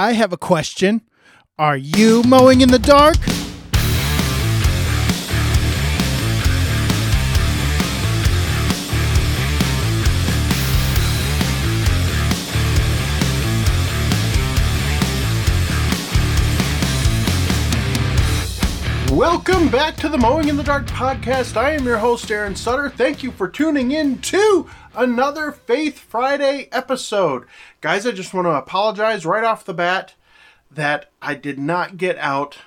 I have a question. Are you mowing in the dark? Welcome back to the Mowing in the Dark podcast. I am your host, Aaron Sutter. Thank you for tuning in to another Faith Friday episode. Guys, I just want to apologize right off the bat that I did not get out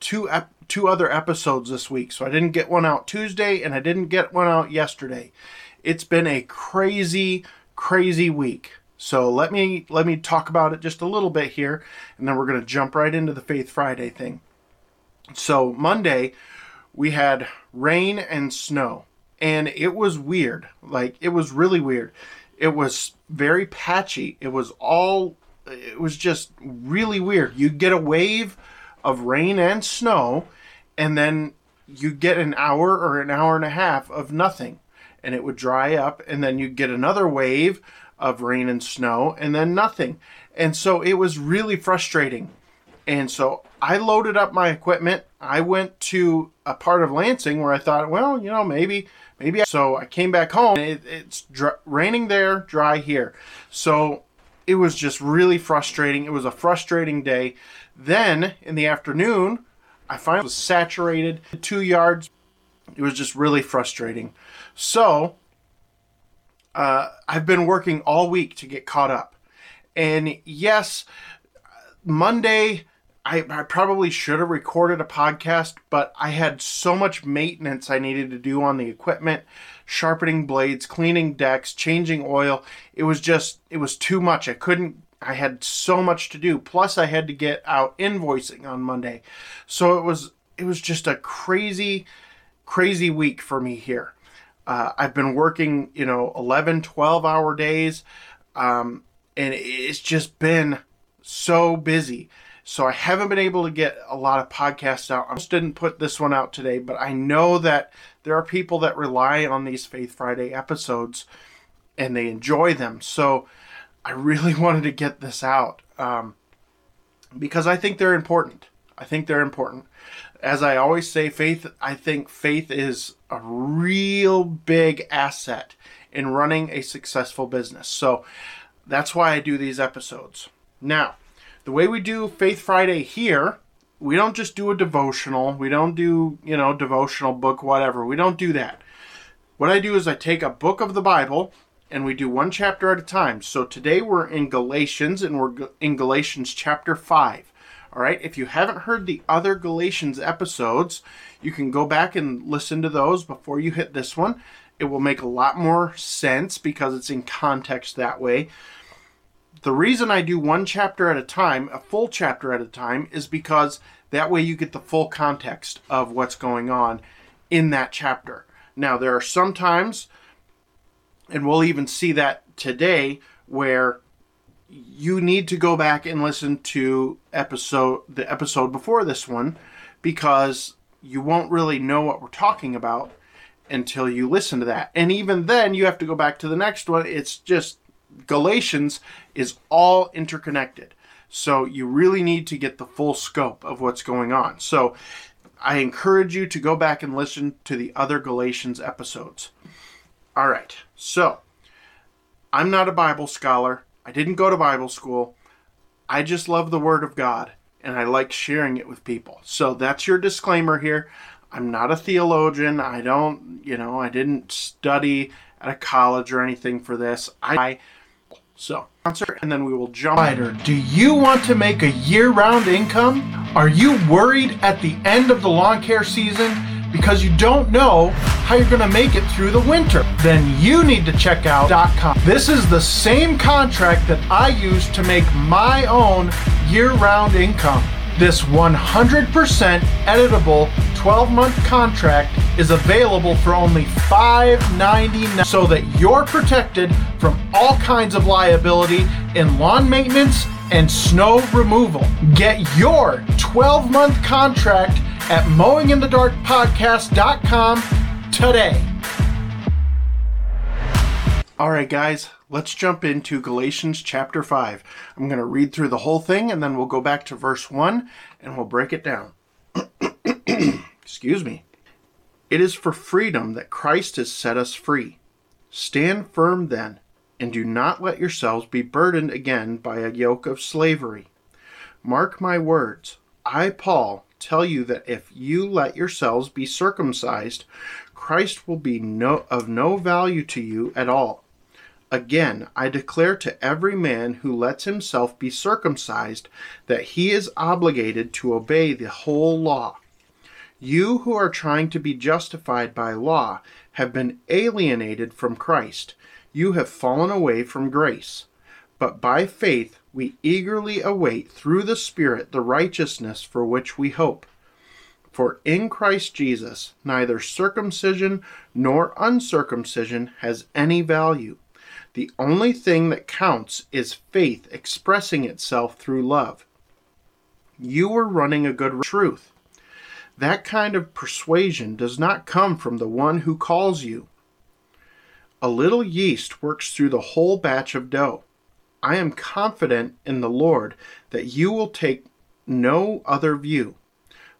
two ep- two other episodes this week. So I didn't get one out Tuesday and I didn't get one out yesterday. It's been a crazy crazy week. So let me let me talk about it just a little bit here and then we're going to jump right into the Faith Friday thing. So Monday we had rain and snow and it was weird. Like it was really weird. It was very patchy. It was all it was just really weird. You get a wave of rain and snow and then you get an hour or an hour and a half of nothing and it would dry up and then you get another wave of rain and snow and then nothing. And so it was really frustrating. And so I loaded up my equipment. I went to a part of Lansing where I thought, well, you know, maybe, maybe. So I came back home. It, it's dr- raining there, dry here. So it was just really frustrating. It was a frustrating day. Then in the afternoon, I finally was saturated two yards. It was just really frustrating. So uh, I've been working all week to get caught up. And yes, Monday I, I probably should have recorded a podcast, but I had so much maintenance I needed to do on the equipment, sharpening blades, cleaning decks, changing oil. It was just, it was too much. I couldn't, I had so much to do. Plus, I had to get out invoicing on Monday. So it was, it was just a crazy, crazy week for me here. Uh, I've been working, you know, 11, 12 hour days. Um, and it's just been so busy. So I haven't been able to get a lot of podcasts out. I just didn't put this one out today, but I know that there are people that rely on these Faith Friday episodes and they enjoy them. So I really wanted to get this out um, because I think they're important. I think they're important. As I always say, faith, I think faith is a real big asset in running a successful business. So that's why I do these episodes. Now, the way we do Faith Friday here, we don't just do a devotional. We don't do, you know, devotional book, whatever. We don't do that. What I do is I take a book of the Bible and we do one chapter at a time. So today we're in Galatians and we're in Galatians chapter 5. All right, if you haven't heard the other Galatians episodes, you can go back and listen to those before you hit this one. It will make a lot more sense because it's in context that way. The reason I do one chapter at a time, a full chapter at a time, is because that way you get the full context of what's going on in that chapter. Now, there are some times, and we'll even see that today, where you need to go back and listen to episode the episode before this one because you won't really know what we're talking about until you listen to that. And even then you have to go back to the next one. It's just Galatians is all interconnected. So you really need to get the full scope of what's going on. So I encourage you to go back and listen to the other Galatians episodes. All right. So I'm not a Bible scholar. I didn't go to Bible school. I just love the Word of God and I like sharing it with people. So that's your disclaimer here. I'm not a theologian. I don't, you know, I didn't study at a college or anything for this. I so, answer, and then we will jump. Rider, do you want to make a year-round income? Are you worried at the end of the lawn care season because you don't know how you're going to make it through the winter? Then you need to check out .com. This is the same contract that I use to make my own year-round income. This 100% editable 12 month contract is available for only $5.99 so that you're protected from all kinds of liability in lawn maintenance and snow removal. Get your 12 month contract at mowinginthedarkpodcast.com today. All right, guys, let's jump into Galatians chapter 5. I'm going to read through the whole thing and then we'll go back to verse 1 and we'll break it down. Excuse me. It is for freedom that Christ has set us free. Stand firm then, and do not let yourselves be burdened again by a yoke of slavery. Mark my words. I, Paul, tell you that if you let yourselves be circumcised, Christ will be no, of no value to you at all. Again, I declare to every man who lets himself be circumcised that he is obligated to obey the whole law. You who are trying to be justified by law have been alienated from Christ. You have fallen away from grace. But by faith we eagerly await through the Spirit the righteousness for which we hope. For in Christ Jesus neither circumcision nor uncircumcision has any value the only thing that counts is faith expressing itself through love. You are running a good truth. That kind of persuasion does not come from the one who calls you. A little yeast works through the whole batch of dough. I am confident in the Lord that you will take no other view.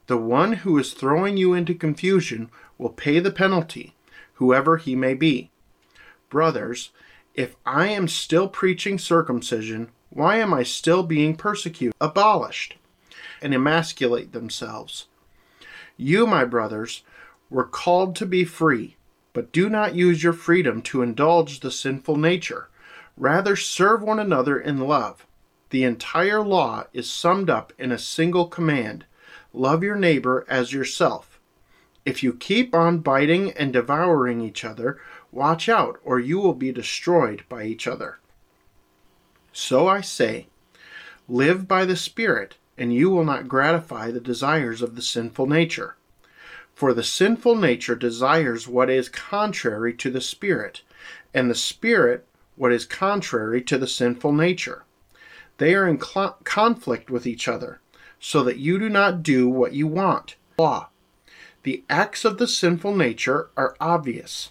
The one who is throwing you into confusion will pay the penalty, whoever he may be. Brothers, if I am still preaching circumcision, why am I still being persecuted, abolished, and emasculate themselves? You, my brothers, were called to be free, but do not use your freedom to indulge the sinful nature. Rather, serve one another in love. The entire law is summed up in a single command love your neighbor as yourself. If you keep on biting and devouring each other, Watch out, or you will be destroyed by each other. So I say, live by the Spirit, and you will not gratify the desires of the sinful nature. For the sinful nature desires what is contrary to the Spirit, and the Spirit what is contrary to the sinful nature. They are in cl- conflict with each other, so that you do not do what you want. Law. The acts of the sinful nature are obvious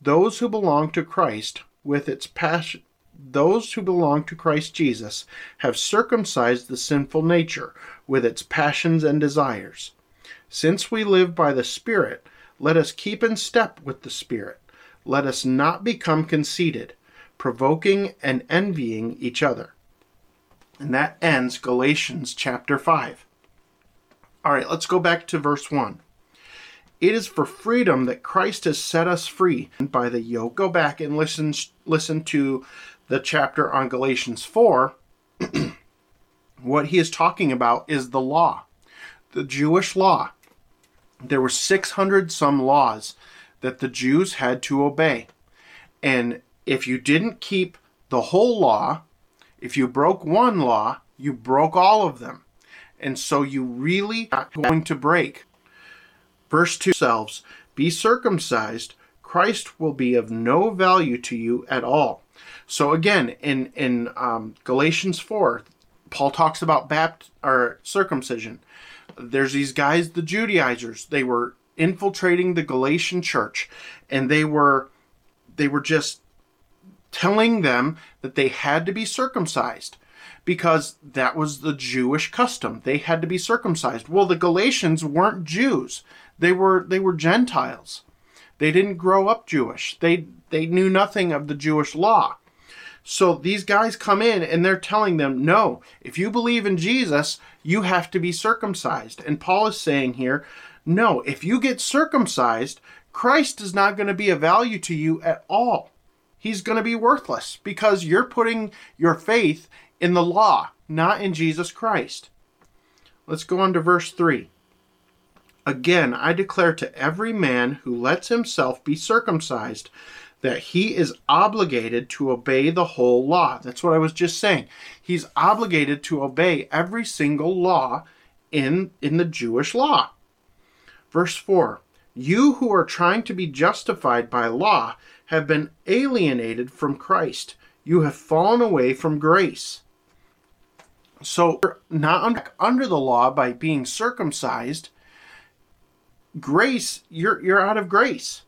Those who belong to Christ with its passion those who belong to Christ Jesus have circumcised the sinful nature with its passions and desires. Since we live by the Spirit, let us keep in step with the Spirit. Let us not become conceited, provoking and envying each other. And that ends Galatians chapter 5. All right, let's go back to verse 1. It is for freedom that Christ has set us free by the yoke. Go back and listen listen to the chapter on Galatians 4. what he is talking about is the law, the Jewish law. There were 600 some laws that the Jews had to obey. And if you didn't keep the whole law, if you broke one law, you broke all of them. And so you really not going to break Verse 2 selves, Be circumcised, Christ will be of no value to you at all. So again, in in um, Galatians 4, Paul talks about bapt or circumcision. There's these guys, the Judaizers. They were infiltrating the Galatian church, and they were they were just telling them that they had to be circumcised because that was the Jewish custom. They had to be circumcised. Well, the Galatians weren't Jews. They were they were Gentiles. They didn't grow up Jewish. They they knew nothing of the Jewish law. So these guys come in and they're telling them, no, if you believe in Jesus, you have to be circumcised. And Paul is saying here, no, if you get circumcised, Christ is not going to be of value to you at all. He's going to be worthless because you're putting your faith in the law, not in Jesus Christ. Let's go on to verse 3. Again, I declare to every man who lets himself be circumcised that he is obligated to obey the whole law. That's what I was just saying. He's obligated to obey every single law in, in the Jewish law. Verse 4 You who are trying to be justified by law have been alienated from Christ. You have fallen away from grace. So, not under, under the law by being circumcised, grace, you're, you're out of grace.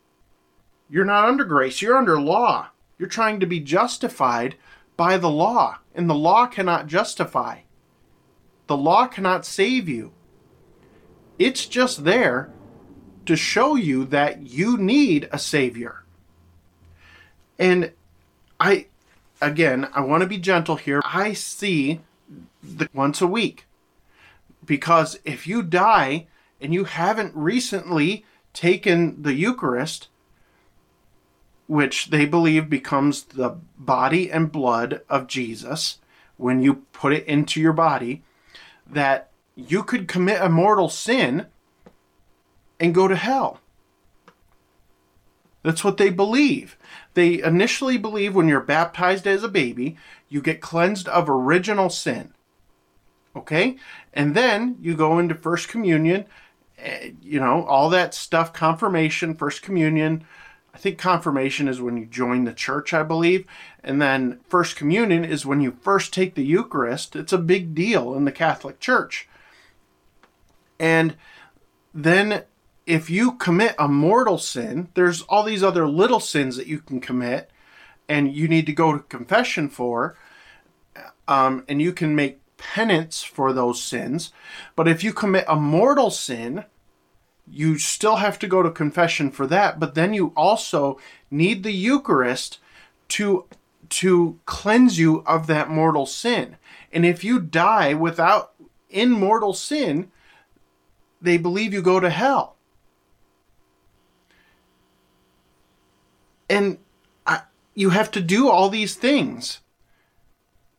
You're not under grace, you're under law. You're trying to be justified by the law, and the law cannot justify. The law cannot save you. It's just there to show you that you need a savior. And I again, I want to be gentle here. I see the, once a week. Because if you die and you haven't recently taken the Eucharist, which they believe becomes the body and blood of Jesus when you put it into your body, that you could commit a mortal sin and go to hell. That's what they believe. They initially believe when you're baptized as a baby, you get cleansed of original sin. Okay? And then you go into First Communion, you know, all that stuff, confirmation, First Communion. I think confirmation is when you join the church, I believe. And then First Communion is when you first take the Eucharist. It's a big deal in the Catholic Church. And then if you commit a mortal sin, there's all these other little sins that you can commit and you need to go to confession for. Um, and you can make penance for those sins. But if you commit a mortal sin, you still have to go to confession for that. But then you also need the Eucharist to to cleanse you of that mortal sin. And if you die without in mortal sin, they believe you go to hell. And I, you have to do all these things.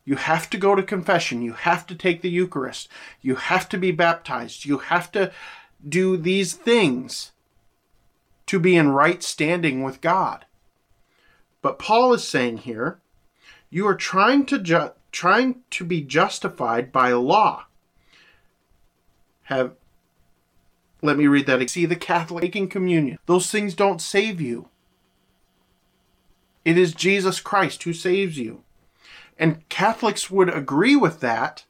You have to go to confession. You have to take the Eucharist. You have to be baptized. You have to do these things to be in right standing with God. But Paul is saying here, you are trying to ju- trying to be justified by law. Have let me read that. See the Catholic taking communion. Those things don't save you. It is Jesus Christ who saves you. And Catholics would agree with that,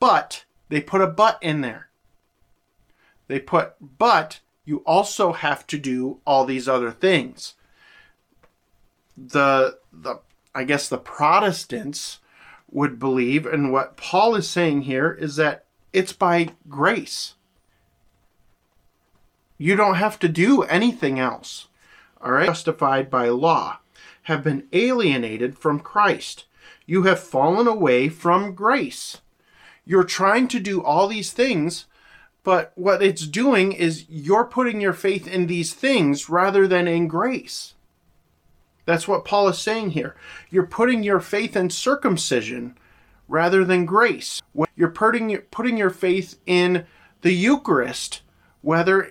but they put a but in there. They put, but you also have to do all these other things. The, the, I guess the Protestants would believe, and what Paul is saying here is that it's by grace. You don't have to do anything else all right, justified by law, have been alienated from Christ. You have fallen away from grace. You're trying to do all these things, but what it's doing is you're putting your faith in these things rather than in grace. That's what Paul is saying here. You're putting your faith in circumcision rather than grace. You're putting putting your faith in the Eucharist, whether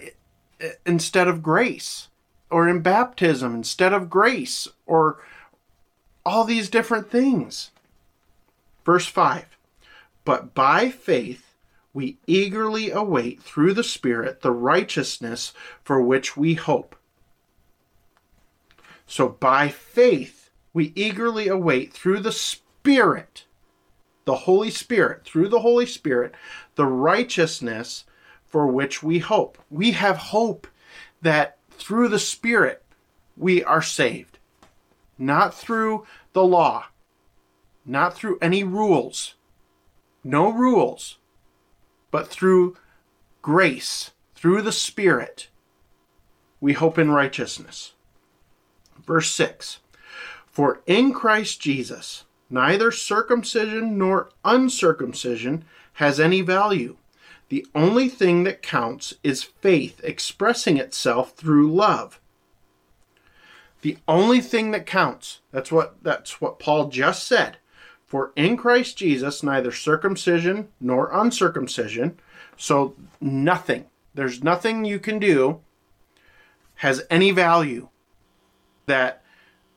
instead of grace or in baptism instead of grace or all these different things. Verse 5 But by faith we eagerly await through the Spirit the righteousness for which we hope. So by faith we eagerly await through the Spirit, the Holy Spirit, through the Holy Spirit, the righteousness for which we hope. We have hope that through the Spirit we are saved, not through the law, not through any rules, no rules, but through grace, through the Spirit, we hope in righteousness. Verse 6 For in Christ Jesus, neither circumcision nor uncircumcision has any value the only thing that counts is faith expressing itself through love. The only thing that counts. That's what that's what Paul just said. For in Christ Jesus neither circumcision nor uncircumcision, so nothing. There's nothing you can do has any value. that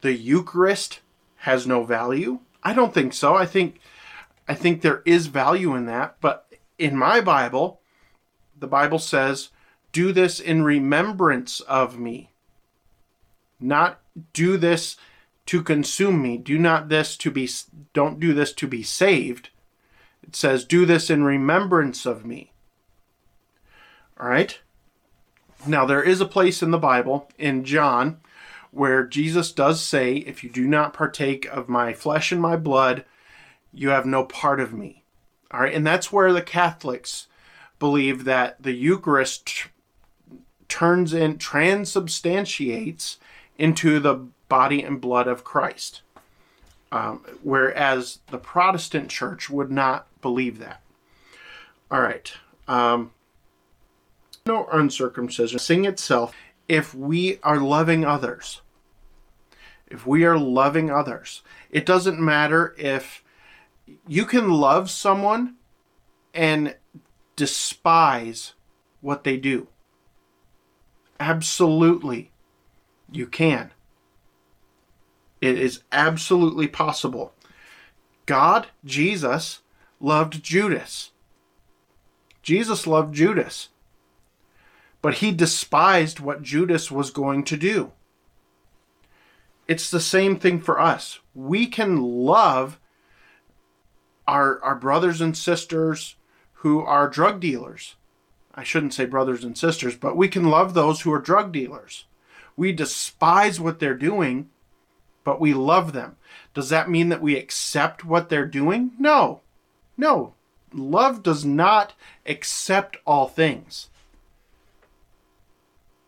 the Eucharist has no value? I don't think so. I think I think there is value in that, but in my Bible, the Bible says, "Do this in remembrance of me." Not do this to consume me. Do not this to be don't do this to be saved. It says, "Do this in remembrance of me." All right? Now there is a place in the Bible in John where Jesus does say, If you do not partake of my flesh and my blood, you have no part of me. All right, and that's where the Catholics believe that the Eucharist t- turns in, transubstantiates into the body and blood of Christ. Um, whereas the Protestant church would not believe that. All right. Um, no uncircumcision. Sing itself if we are loving others if we are loving others. It doesn't matter if you can love someone and despise what they do. Absolutely, you can. It is absolutely possible. God, Jesus, loved Judas. Jesus loved Judas. But he despised what Judas was going to do it's the same thing for us. We can love our our brothers and sisters who are drug dealers. I shouldn't say brothers and sisters, but we can love those who are drug dealers. We despise what they're doing, but we love them. Does that mean that we accept what they're doing? No. No. Love does not accept all things.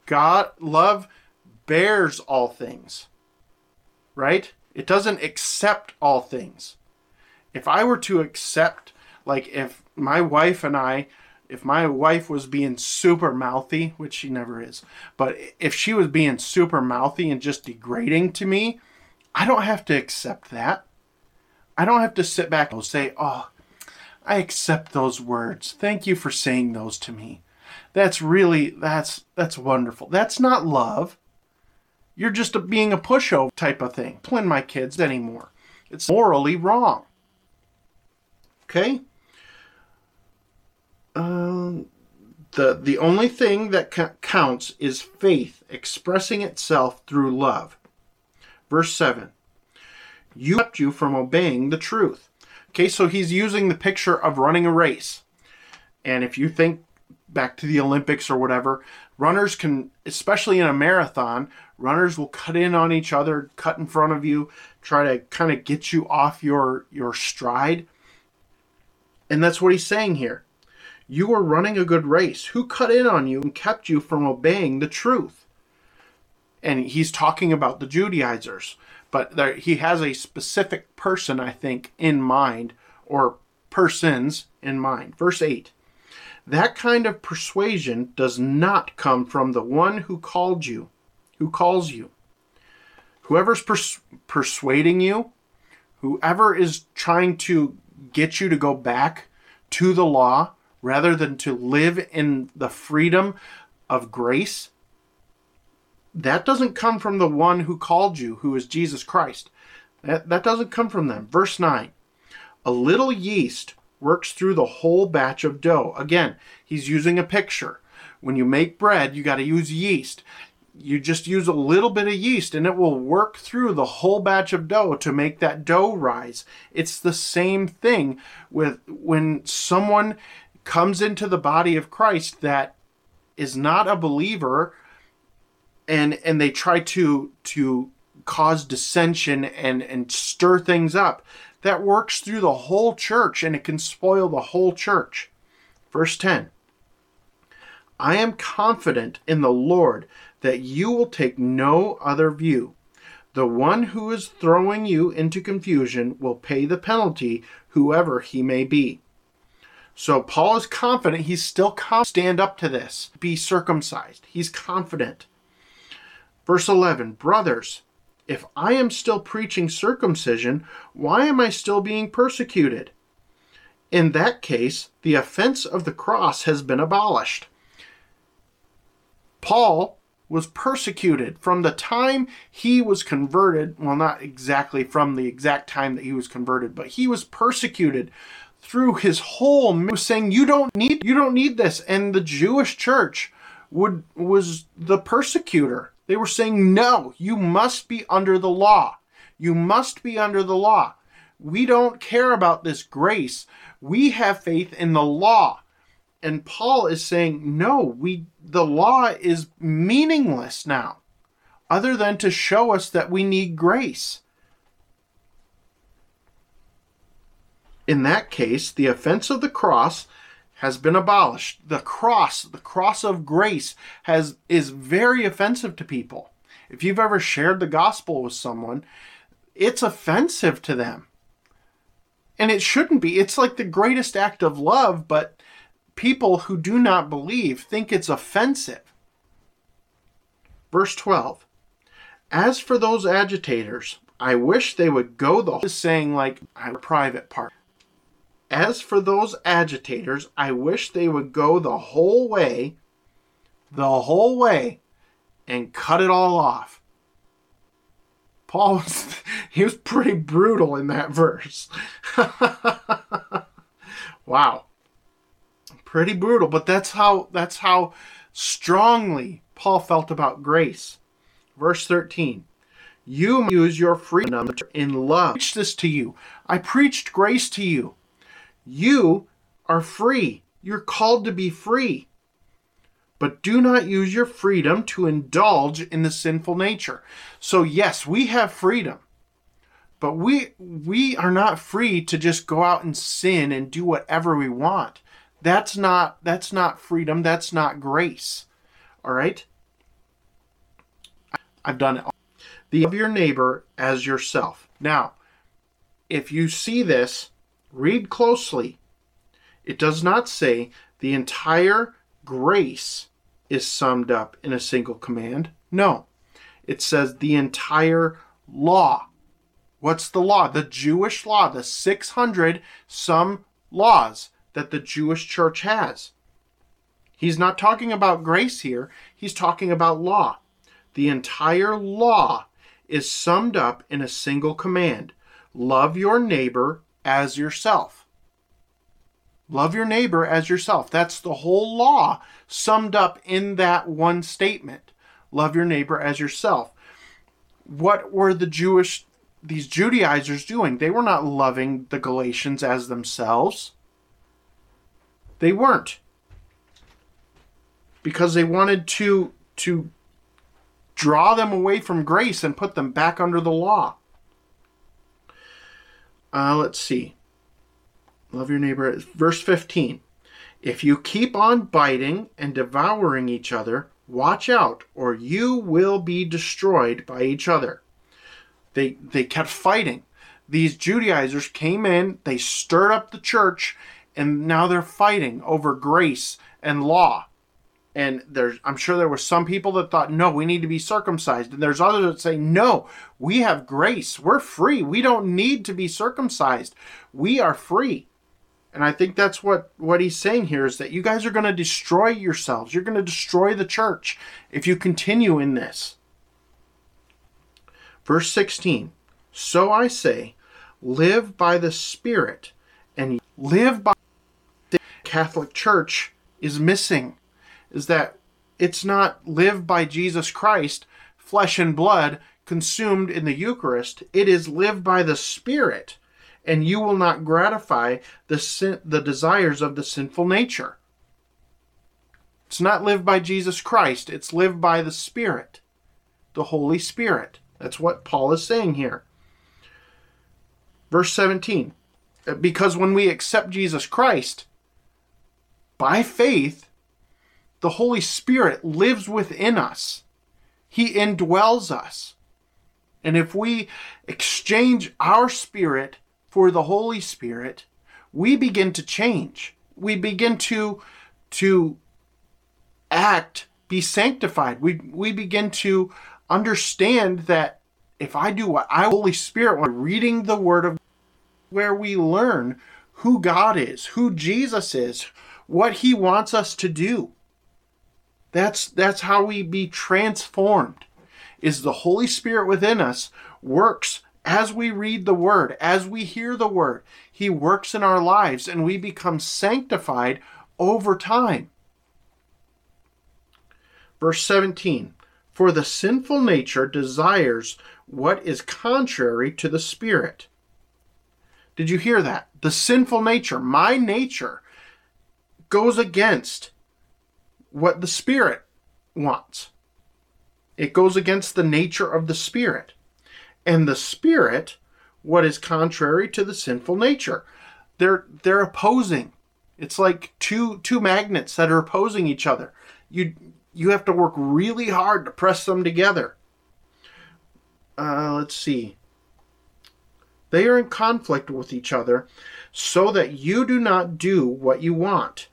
God love bears all things right? It doesn't accept all things. If I were to accept, like, if my wife and I, if my wife was being super mouthy, which she never is, but if she was being super mouthy and just degrading to me, I don't have to accept that. I don't have to sit back and say, oh, I accept those words. Thank you for saying those to me. That's really that's that's wonderful. That's not love. You're just a, being a pushover type of thing. Playing my kids anymore. It's morally wrong. Okay? The, the only thing that counts is faith expressing itself through love. Verse 7 You kept you from obeying the truth. Okay, so he's using the picture of running a race. And if you think back to the Olympics or whatever, runners can, especially in a marathon, runners will cut in on each other, cut in front of you, try to kind of get you off your your stride. And that's what he's saying here. You were running a good race. Who cut in on you and kept you from obeying the truth? And he's talking about the Judaizers, but there, he has a specific person, I think, in mind, or persons in mind. Verse 8 That kind of persuasion does not come from the one who called you who calls you. Whoever's pers- persuading you, whoever is trying to get you to go back to the law rather than to live in the freedom of grace, that doesn't come from the one who called you, who is Jesus Christ. That, that doesn't come from them. Verse 9 A little yeast works through the whole batch of dough. Again, he's using a picture. When you make bread, you got to use yeast you just use a little bit of yeast and it will work through the whole batch of dough to make that dough rise. It's the same thing with when someone comes into the body of Christ that is not a believer and and they try to to cause dissension and and stir things up that works through the whole church and it can spoil the whole church. Verse 10 I am confident in the Lord that you will take no other view. The one who is throwing you into confusion will pay the penalty, whoever he may be. So Paul is confident. He's still confident. Stand up to this. Be circumcised. He's confident. Verse 11 Brothers, if I am still preaching circumcision, why am I still being persecuted? In that case, the offense of the cross has been abolished. Paul was persecuted from the time he was converted. Well, not exactly from the exact time that he was converted, but he was persecuted through his whole saying you don't need you don't need this and the Jewish church would was the persecutor. They were saying no, you must be under the law. You must be under the law. We don't care about this grace. We have faith in the law. And Paul is saying, no, we the law is meaningless now, other than to show us that we need grace. In that case, the offense of the cross has been abolished. The cross, the cross of grace has is very offensive to people. If you've ever shared the gospel with someone, it's offensive to them. And it shouldn't be. It's like the greatest act of love, but people who do not believe think it's offensive. Verse 12 As for those agitators, I wish they would go the whole saying like a private part. As for those agitators, I wish they would go the whole way, the whole way, and cut it all off. Paul was he was pretty brutal in that verse. wow. Pretty brutal, but that's how that's how strongly Paul felt about grace. Verse 13. You use your freedom in love. I preached this to you. I preached grace to you. You are free. You're called to be free. But do not use your freedom to indulge in the sinful nature. So yes, we have freedom. But we we are not free to just go out and sin and do whatever we want. That's not that's not freedom, that's not grace. All right? I've done it. The of your neighbor as yourself. Now, if you see this read closely. It does not say the entire grace is summed up in a single command. No, it says the entire law. What's the law? The Jewish law, the 600 some laws that the Jewish church has. He's not talking about grace here, he's talking about law. The entire law is summed up in a single command love your neighbor as yourself. Love your neighbor as yourself. That's the whole law summed up in that one statement. Love your neighbor as yourself. What were the Jewish, these Judaizers doing? They were not loving the Galatians as themselves. They weren't. Because they wanted to, to draw them away from grace and put them back under the law. Uh, let's see. Love your neighbor. Verse 15. If you keep on biting and devouring each other, watch out, or you will be destroyed by each other. They, they kept fighting. These Judaizers came in, they stirred up the church, and now they're fighting over grace and law and there's i'm sure there were some people that thought no we need to be circumcised. And there's others that say no we have grace. We're free. We don't need to be circumcised. We are free. And i think that's what what he's saying here is that you guys are going to destroy yourselves. You're going to destroy the church if you continue in this. Verse 16 so i say live by the spirit and live by the catholic church is missing is that it's not live by Jesus Christ, flesh and blood, consumed in the Eucharist. It is live by the Spirit, and you will not gratify the sin, the desires of the sinful nature. It's not live by Jesus Christ, it's live by the Spirit, the Holy Spirit. That's what Paul is saying here. Verse 17 Because when we accept Jesus Christ by faith, the Holy Spirit lives within us. He indwells us. And if we exchange our spirit for the Holy Spirit, we begin to change. We begin to to act, be sanctified. We we begin to understand that if I do what I Holy Spirit when reading the word of where we learn who God is, who Jesus is, what he wants us to do. That's that's how we be transformed. Is the Holy Spirit within us works as we read the word, as we hear the word. He works in our lives and we become sanctified over time. Verse 17 For the sinful nature desires what is contrary to the Spirit. Did you hear that? The sinful nature, my nature, goes against what the Spirit wants. It goes against the nature of the Spirit. And the Spirit, what is contrary to the sinful nature. They're they're opposing. It's like two two magnets that are opposing each other. You you have to work really hard to press them together. Uh, let's see. They are in conflict with each other so that you do not do what you want.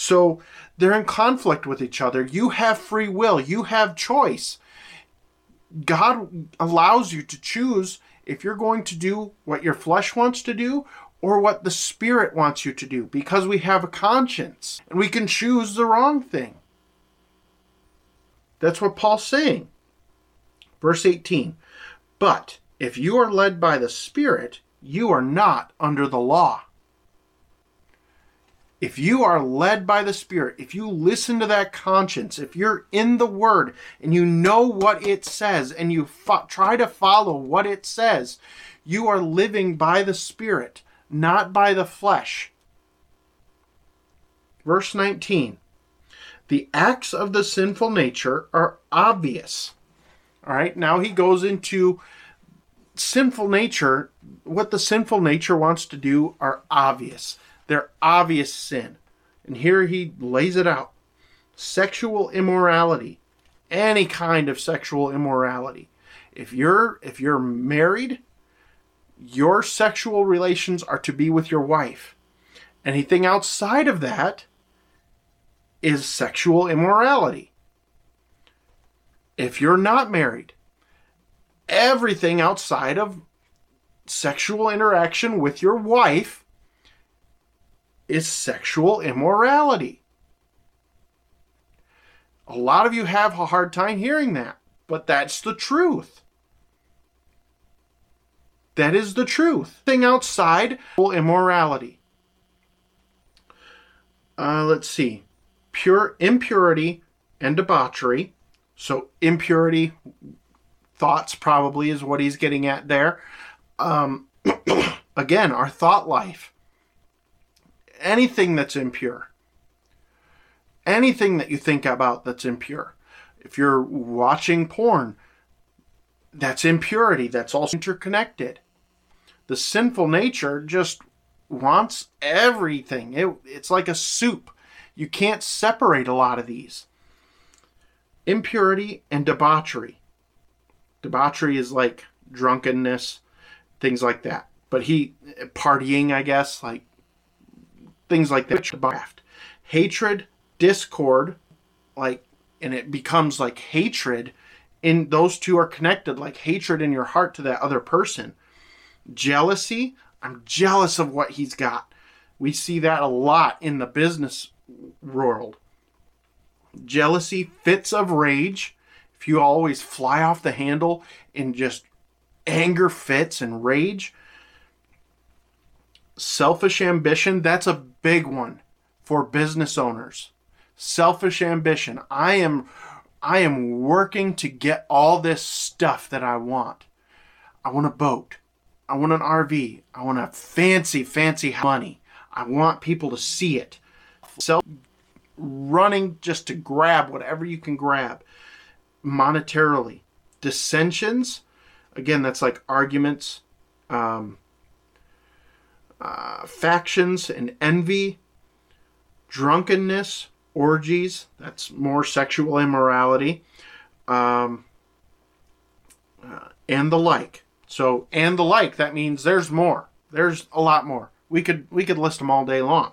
So they're in conflict with each other. You have free will, you have choice. God allows you to choose if you're going to do what your flesh wants to do or what the Spirit wants you to do because we have a conscience and we can choose the wrong thing. That's what Paul's saying. Verse 18 But if you are led by the Spirit, you are not under the law. If you are led by the Spirit, if you listen to that conscience, if you're in the Word and you know what it says and you fo- try to follow what it says, you are living by the Spirit, not by the flesh. Verse 19 The acts of the sinful nature are obvious. All right, now he goes into sinful nature. What the sinful nature wants to do are obvious their obvious sin. And here he lays it out sexual immorality, any kind of sexual immorality. If you're if you're married, your sexual relations are to be with your wife. Anything outside of that is sexual immorality. If you're not married, everything outside of sexual interaction with your wife is sexual immorality. A lot of you have a hard time hearing that, but that's the truth. That is the truth. Thing outside immorality. Uh, let's see. Pure impurity and debauchery. So impurity thoughts probably is what he's getting at there. Um, again, our thought life anything that's impure. Anything that you think about that's impure. If you're watching porn, that's impurity. That's also interconnected. The sinful nature just wants everything. It, it's like a soup. You can't separate a lot of these. Impurity and debauchery. Debauchery is like drunkenness, things like that. But he, partying, I guess, like things like that. Hatred, discord, like, and it becomes like hatred. And those two are connected, like hatred in your heart to that other person. Jealousy, I'm jealous of what he's got. We see that a lot in the business world. Jealousy, fits of rage. If you always fly off the handle in just anger fits and rage, selfish ambition, that's a big one for business owners. Selfish ambition. I am I am working to get all this stuff that I want. I want a boat. I want an RV. I want a fancy, fancy money. I want people to see it. Self running just to grab whatever you can grab monetarily. Dissensions, again, that's like arguments, um, uh, factions and envy, drunkenness, orgies, that's more sexual immorality, um, uh, and the like. So, and the like, that means there's more. There's a lot more. We could we could list them all day long.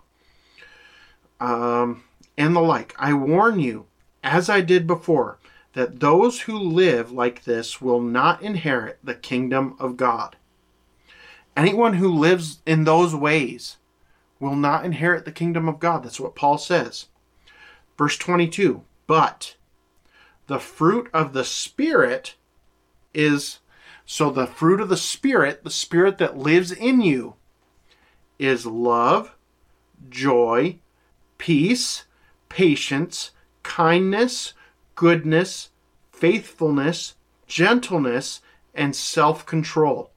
Um, and the like. I warn you, as I did before, that those who live like this will not inherit the kingdom of God. Anyone who lives in those ways will not inherit the kingdom of God. That's what Paul says. Verse 22 But the fruit of the Spirit is so the fruit of the Spirit, the Spirit that lives in you, is love, joy, peace, patience, kindness, goodness, faithfulness, gentleness, and self-control.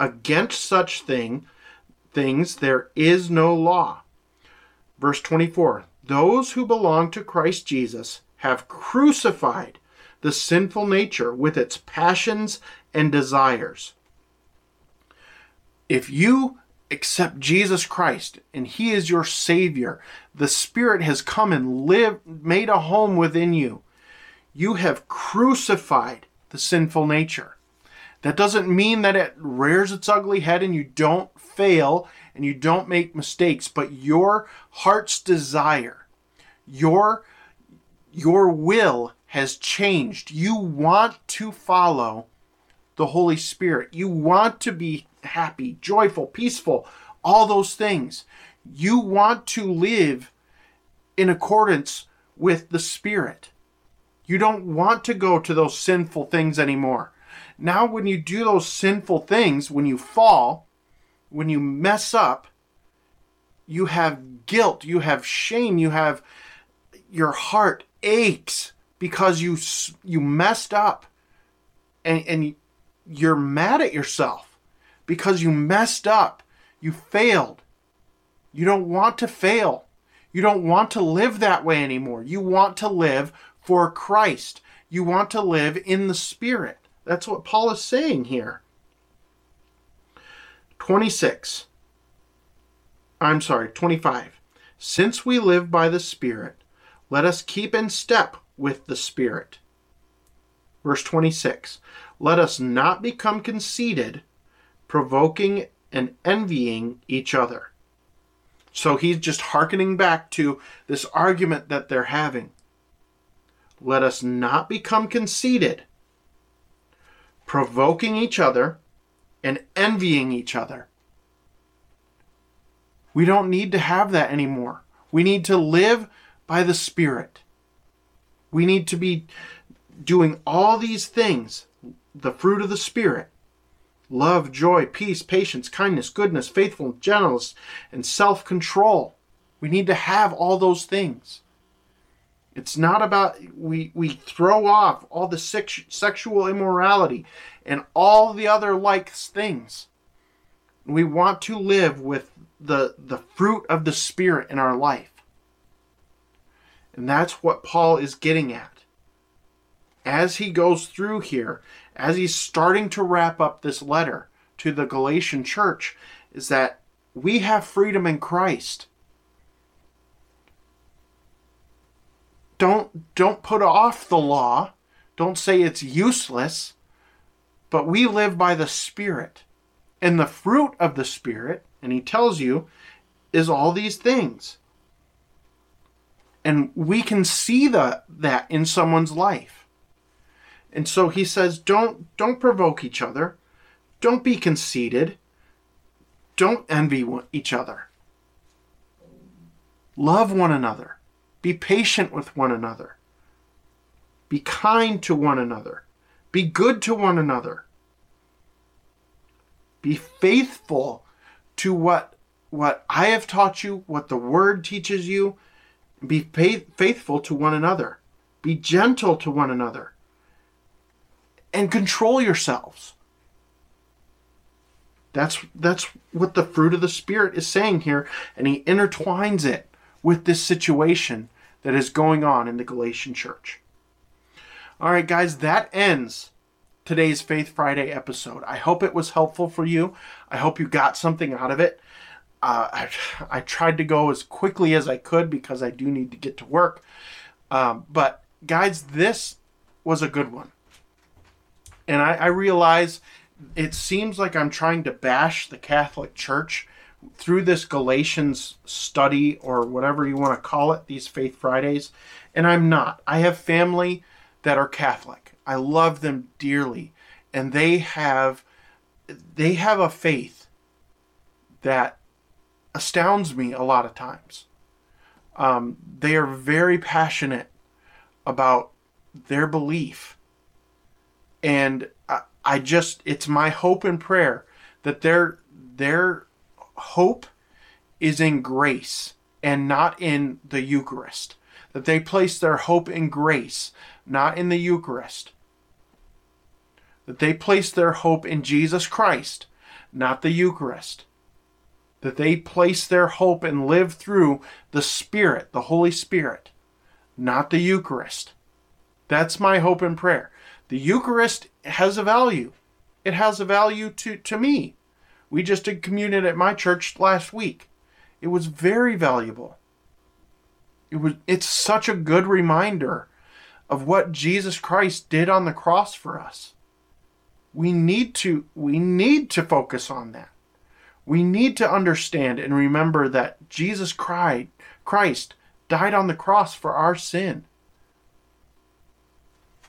Against such thing things there is no law. Verse 24 Those who belong to Christ Jesus have crucified the sinful nature with its passions and desires. If you accept Jesus Christ and he is your savior, the spirit has come and lived made a home within you. You have crucified the sinful nature. That doesn't mean that it rears its ugly head and you don't fail and you don't make mistakes, but your heart's desire, your your will has changed. You want to follow the Holy Spirit. You want to be happy, joyful, peaceful, all those things. You want to live in accordance with the Spirit. You don't want to go to those sinful things anymore. Now, when you do those sinful things, when you fall, when you mess up, you have guilt, you have shame, you have your heart aches because you you messed up. And and you're mad at yourself because you messed up. You failed. You don't want to fail. You don't want to live that way anymore. You want to live for Christ. You want to live in the spirit that's what Paul is saying here 26 I'm sorry 25 since we live by the spirit let us keep in step with the Spirit. Verse 26 Let us not become conceited, provoking and envying each other. So he's just hearkening back to this argument that they're having. Let us not become conceited, provoking each other and envying each other. We don't need to have that anymore. We need to live by the Spirit. We need to be doing all these things, the fruit of the Spirit love, joy, peace, patience, kindness, goodness, faithfulness, gentleness, and self control. We need to have all those things. It's not about we we throw off all the sex, sexual immorality and all the other like things. We want to live with the the fruit of the spirit in our life. And that's what Paul is getting at. As he goes through here, as he's starting to wrap up this letter to the Galatian church, is that we have freedom in Christ. Don't don't put off the law. Don't say it's useless. But we live by the Spirit. And the fruit of the Spirit, and he tells you, is all these things and we can see the, that in someone's life and so he says don't don't provoke each other don't be conceited don't envy each other love one another be patient with one another be kind to one another be good to one another be faithful to what what i have taught you what the word teaches you be faithful to one another. Be gentle to one another. And control yourselves. That's that's what the fruit of the spirit is saying here and he intertwines it with this situation that is going on in the Galatian church. All right guys, that ends today's Faith Friday episode. I hope it was helpful for you. I hope you got something out of it. Uh, I, I tried to go as quickly as I could because I do need to get to work. Um, but guys, this was a good one. And I, I realize it seems like I'm trying to bash the Catholic Church through this Galatians study or whatever you want to call it, these Faith Fridays. And I'm not. I have family that are Catholic. I love them dearly. And they have they have a faith that astounds me a lot of times. Um, they are very passionate about their belief. And I, I just, it's my hope and prayer that their, their hope is in grace and not in the Eucharist. That they place their hope in grace, not in the Eucharist. That they place their hope in Jesus Christ, not the Eucharist. That they place their hope and live through the Spirit, the Holy Spirit, not the Eucharist. That's my hope and prayer. The Eucharist has a value. It has a value to, to me. We just did communion at my church last week. It was very valuable. It was it's such a good reminder of what Jesus Christ did on the cross for us. We need to we need to focus on that. We need to understand and remember that Jesus cried, Christ died on the cross for our sin.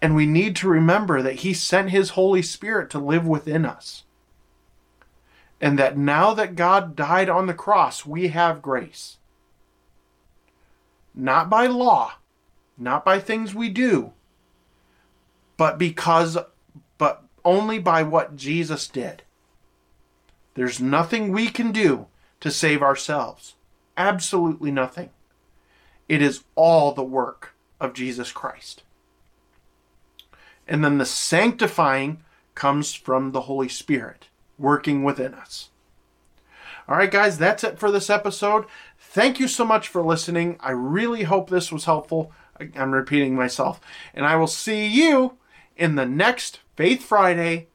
And we need to remember that he sent his Holy Spirit to live within us and that now that God died on the cross, we have grace. Not by law, not by things we do, but because, but only by what Jesus did. There's nothing we can do to save ourselves. Absolutely nothing. It is all the work of Jesus Christ. And then the sanctifying comes from the Holy Spirit working within us. All right, guys, that's it for this episode. Thank you so much for listening. I really hope this was helpful. I'm repeating myself. And I will see you in the next Faith Friday